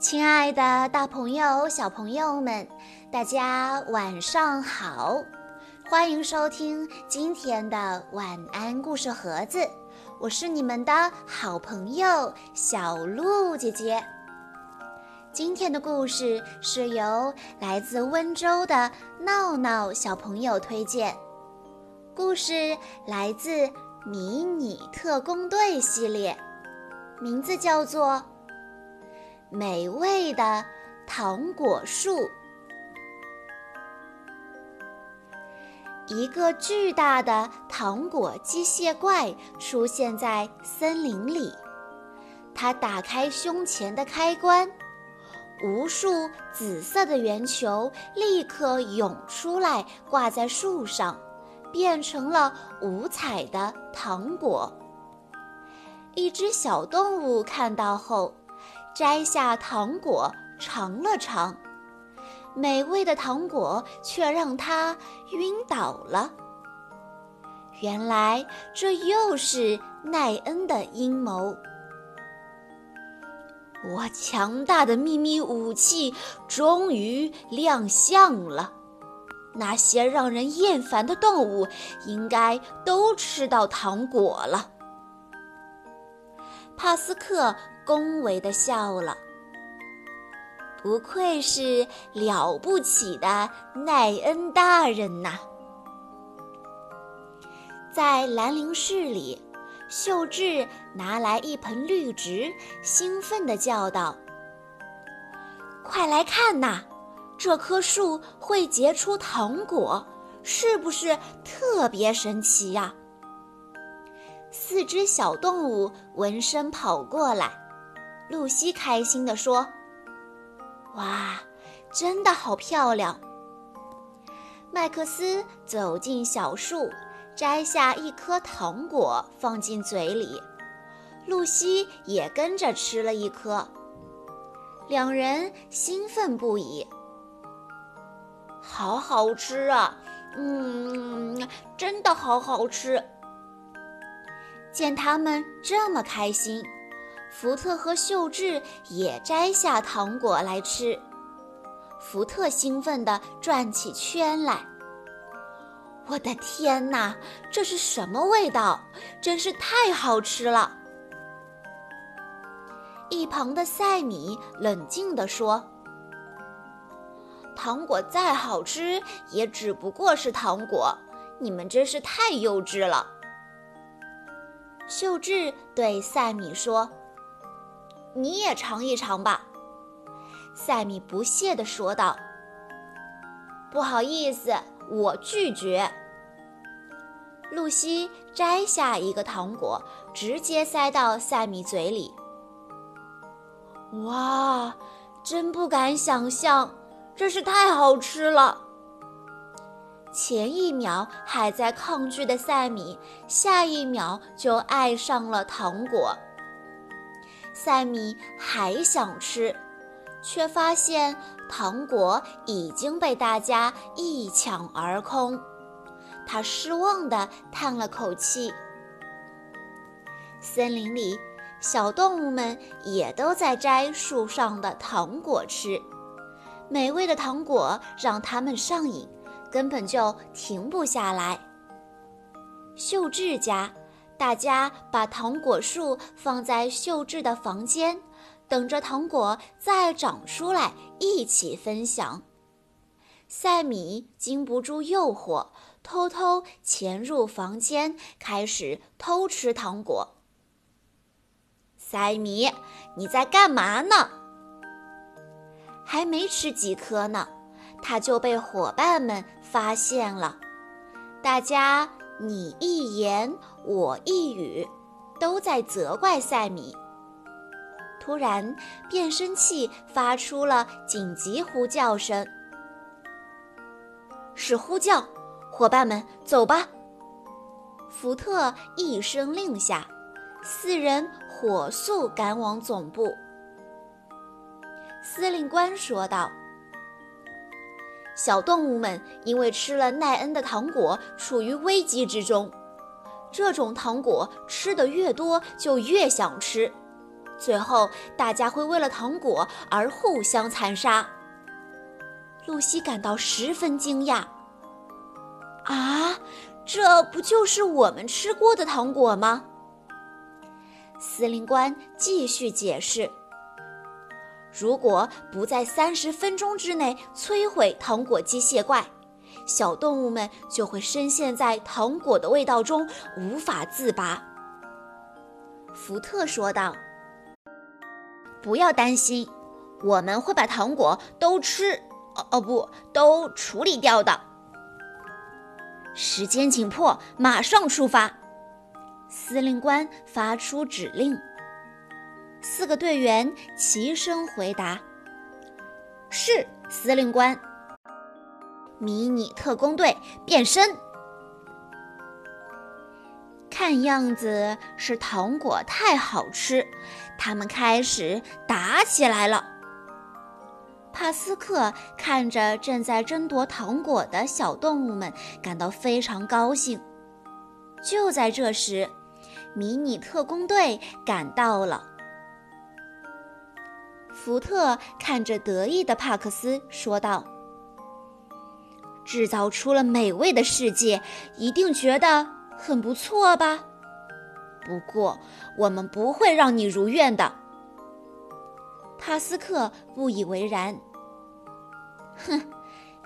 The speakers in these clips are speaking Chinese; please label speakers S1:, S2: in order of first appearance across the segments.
S1: 亲爱的，大朋友、小朋友们，大家晚上好！欢迎收听今天的晚安故事盒子，我是你们的好朋友小鹿姐姐。今天的故事是由来自温州的闹闹小朋友推荐，故事来自《迷你特工队》系列，名字叫做。美味的糖果树。一个巨大的糖果机械怪出现在森林里，它打开胸前的开关，无数紫色的圆球立刻涌出来，挂在树上，变成了五彩的糖果。一只小动物看到后。摘下糖果尝了尝，美味的糖果却让他晕倒了。原来这又是奈恩的阴谋。我强大的秘密武器终于亮相了，那些让人厌烦的动物应该都吃到糖果了。帕斯克。恭维地笑了。不愧是了不起的奈恩大人呐！在兰陵市里，秀智拿来一盆绿植，兴奋地叫道：“快来看呐，这棵树会结出糖果，是不是特别神奇呀？”四只小动物闻声跑过来。露西开心地说：“哇，真的好漂亮！”麦克斯走进小树，摘下一颗糖果放进嘴里，露西也跟着吃了一颗。两人兴奋不已：“好好吃啊！嗯，真的好好吃！”见他们这么开心。福特和秀智也摘下糖果来吃。福特兴奋地转起圈来。我的天哪，这是什么味道？真是太好吃了！一旁的赛米冷静地说：“糖果再好吃，也只不过是糖果。你们真是太幼稚了。”秀智对赛米说。你也尝一尝吧，赛米不屑地说道。“不好意思，我拒绝。”露西摘下一个糖果，直接塞到赛米嘴里。“哇，真不敢想象，真是太好吃了！”前一秒还在抗拒的赛米，下一秒就爱上了糖果。赛米还想吃，却发现糖果已经被大家一抢而空。他失望地叹了口气。森林里，小动物们也都在摘树上的糖果吃，美味的糖果让它们上瘾，根本就停不下来。秀智家。大家把糖果树放在秀智的房间，等着糖果再长出来一起分享。赛米经不住诱惑，偷偷潜入房间，开始偷吃糖果。赛米，你在干嘛呢？还没吃几颗呢，他就被伙伴们发现了。大家。你一言我一语，都在责怪赛米。突然，变声器发出了紧急呼叫声。是呼叫，伙伴们，走吧！福特一声令下，四人火速赶往总部。司令官说道。小动物们因为吃了奈恩的糖果，处于危机之中。这种糖果吃的越多，就越想吃。最后大家会为了糖果而互相残杀。露西感到十分惊讶。啊，这不就是我们吃过的糖果吗？司令官继续解释：“如果不在三十分钟之内摧毁糖果机械怪，小动物们就会深陷在糖果的味道中无法自拔。”福特说道：“不要担心，我们会把糖果都吃，哦哦不，都处理掉的。”时间紧迫，马上出发！司令官发出指令。四个队员齐声回答：“是，司令官。”迷你特工队变身。看样子是糖果太好吃，他们开始打起来了。帕斯克看着正在争夺糖果的小动物们，感到非常高兴。就在这时，迷你特工队赶到了。福特看着得意的帕克斯说道：“制造出了美味的世界，一定觉得很不错吧？不过，我们不会让你如愿的。”帕斯克不以为然。哼，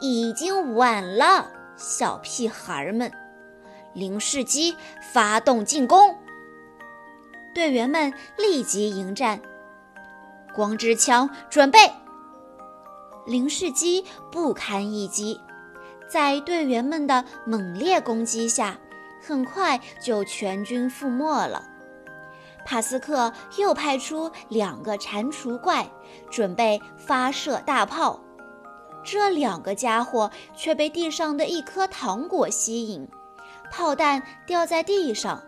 S1: 已经晚了，小屁孩们！零式机发动进攻，队员们立即迎战。光之枪准备，零式机不堪一击，在队员们的猛烈攻击下，很快就全军覆没了。帕斯克又派出两个蟾蜍怪，准备发射大炮。这两个家伙却被地上的一颗糖果吸引，炮弹掉在地上，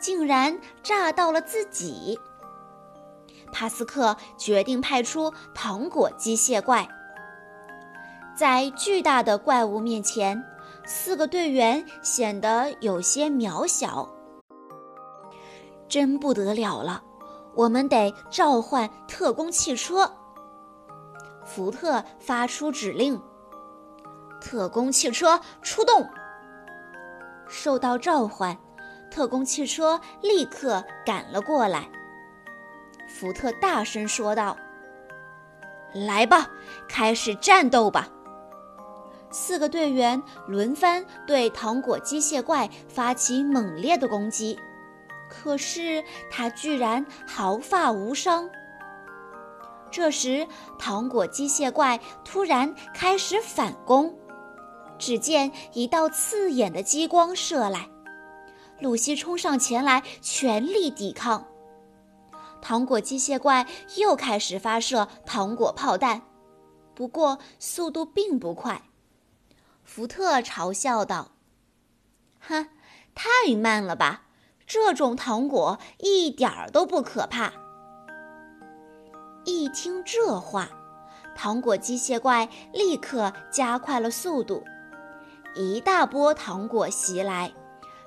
S1: 竟然炸到了自己。帕斯克决定派出糖果机械怪。在巨大的怪物面前，四个队员显得有些渺小。真不得了了，我们得召唤特工汽车。福特发出指令：“特工汽车出动！”受到召唤，特工汽车立刻赶了过来。福特大声说道：“来吧，开始战斗吧！”四个队员轮番对糖果机械怪发起猛烈的攻击，可是他居然毫发无伤。这时，糖果机械怪突然开始反攻。只见一道刺眼的激光射来，露西冲上前来，全力抵抗。糖果机械怪又开始发射糖果炮弹，不过速度并不快。福特嘲笑道：“哼，太慢了吧！这种糖果一点儿都不可怕。”一听这话，糖果机械怪立刻加快了速度，一大波糖果袭来，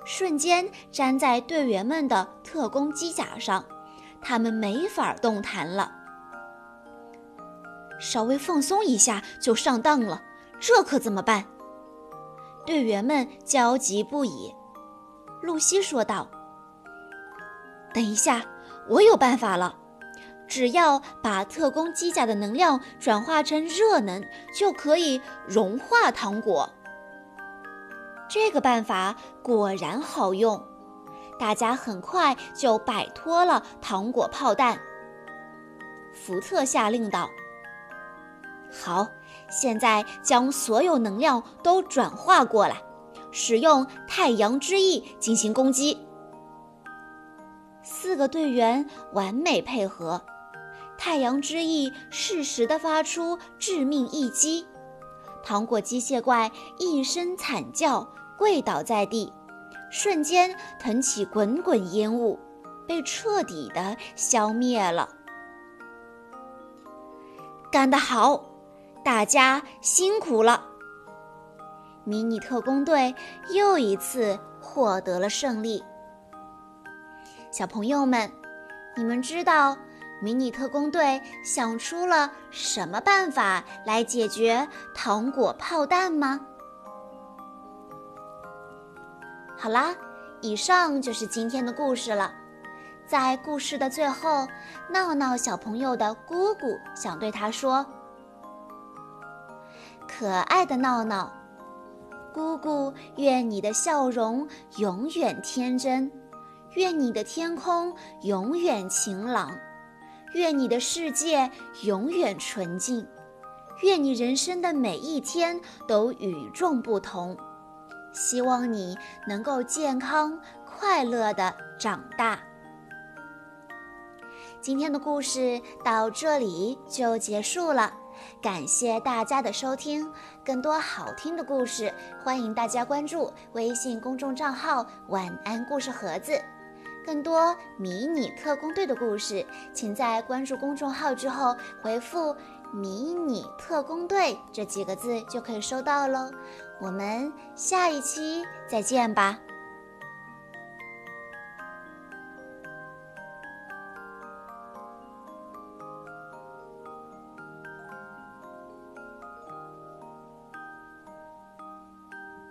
S1: 瞬间粘在队员们的特工机甲上，他们没法动弹了。稍微放松一下就上当了，这可怎么办？队员们焦急不已。露西说道：“等一下，我有办法了。”只要把特工机甲的能量转化成热能，就可以融化糖果。这个办法果然好用，大家很快就摆脱了糖果炮弹。福特下令道：“好，现在将所有能量都转化过来，使用太阳之翼进行攻击。”四个队员完美配合。太阳之翼适时地发出致命一击，糖果机械怪一声惨叫，跪倒在地，瞬间腾起滚滚烟雾，被彻底的消灭了。干得好，大家辛苦了！迷你特工队又一次获得了胜利。小朋友们，你们知道？迷你特工队想出了什么办法来解决糖果炮弹吗？好啦，以上就是今天的故事了。在故事的最后，闹闹小朋友的姑姑想对他说：“可爱的闹闹，姑姑愿你的笑容永远天真，愿你的天空永远晴朗。”愿你的世界永远纯净，愿你人生的每一天都与众不同。希望你能够健康快乐的长大。今天的故事到这里就结束了，感谢大家的收听。更多好听的故事，欢迎大家关注微信公众账号“晚安故事盒子”。更多迷你特工队的故事，请在关注公众号之后回复“迷你特工队”这几个字就可以收到喽。我们下一期再见吧。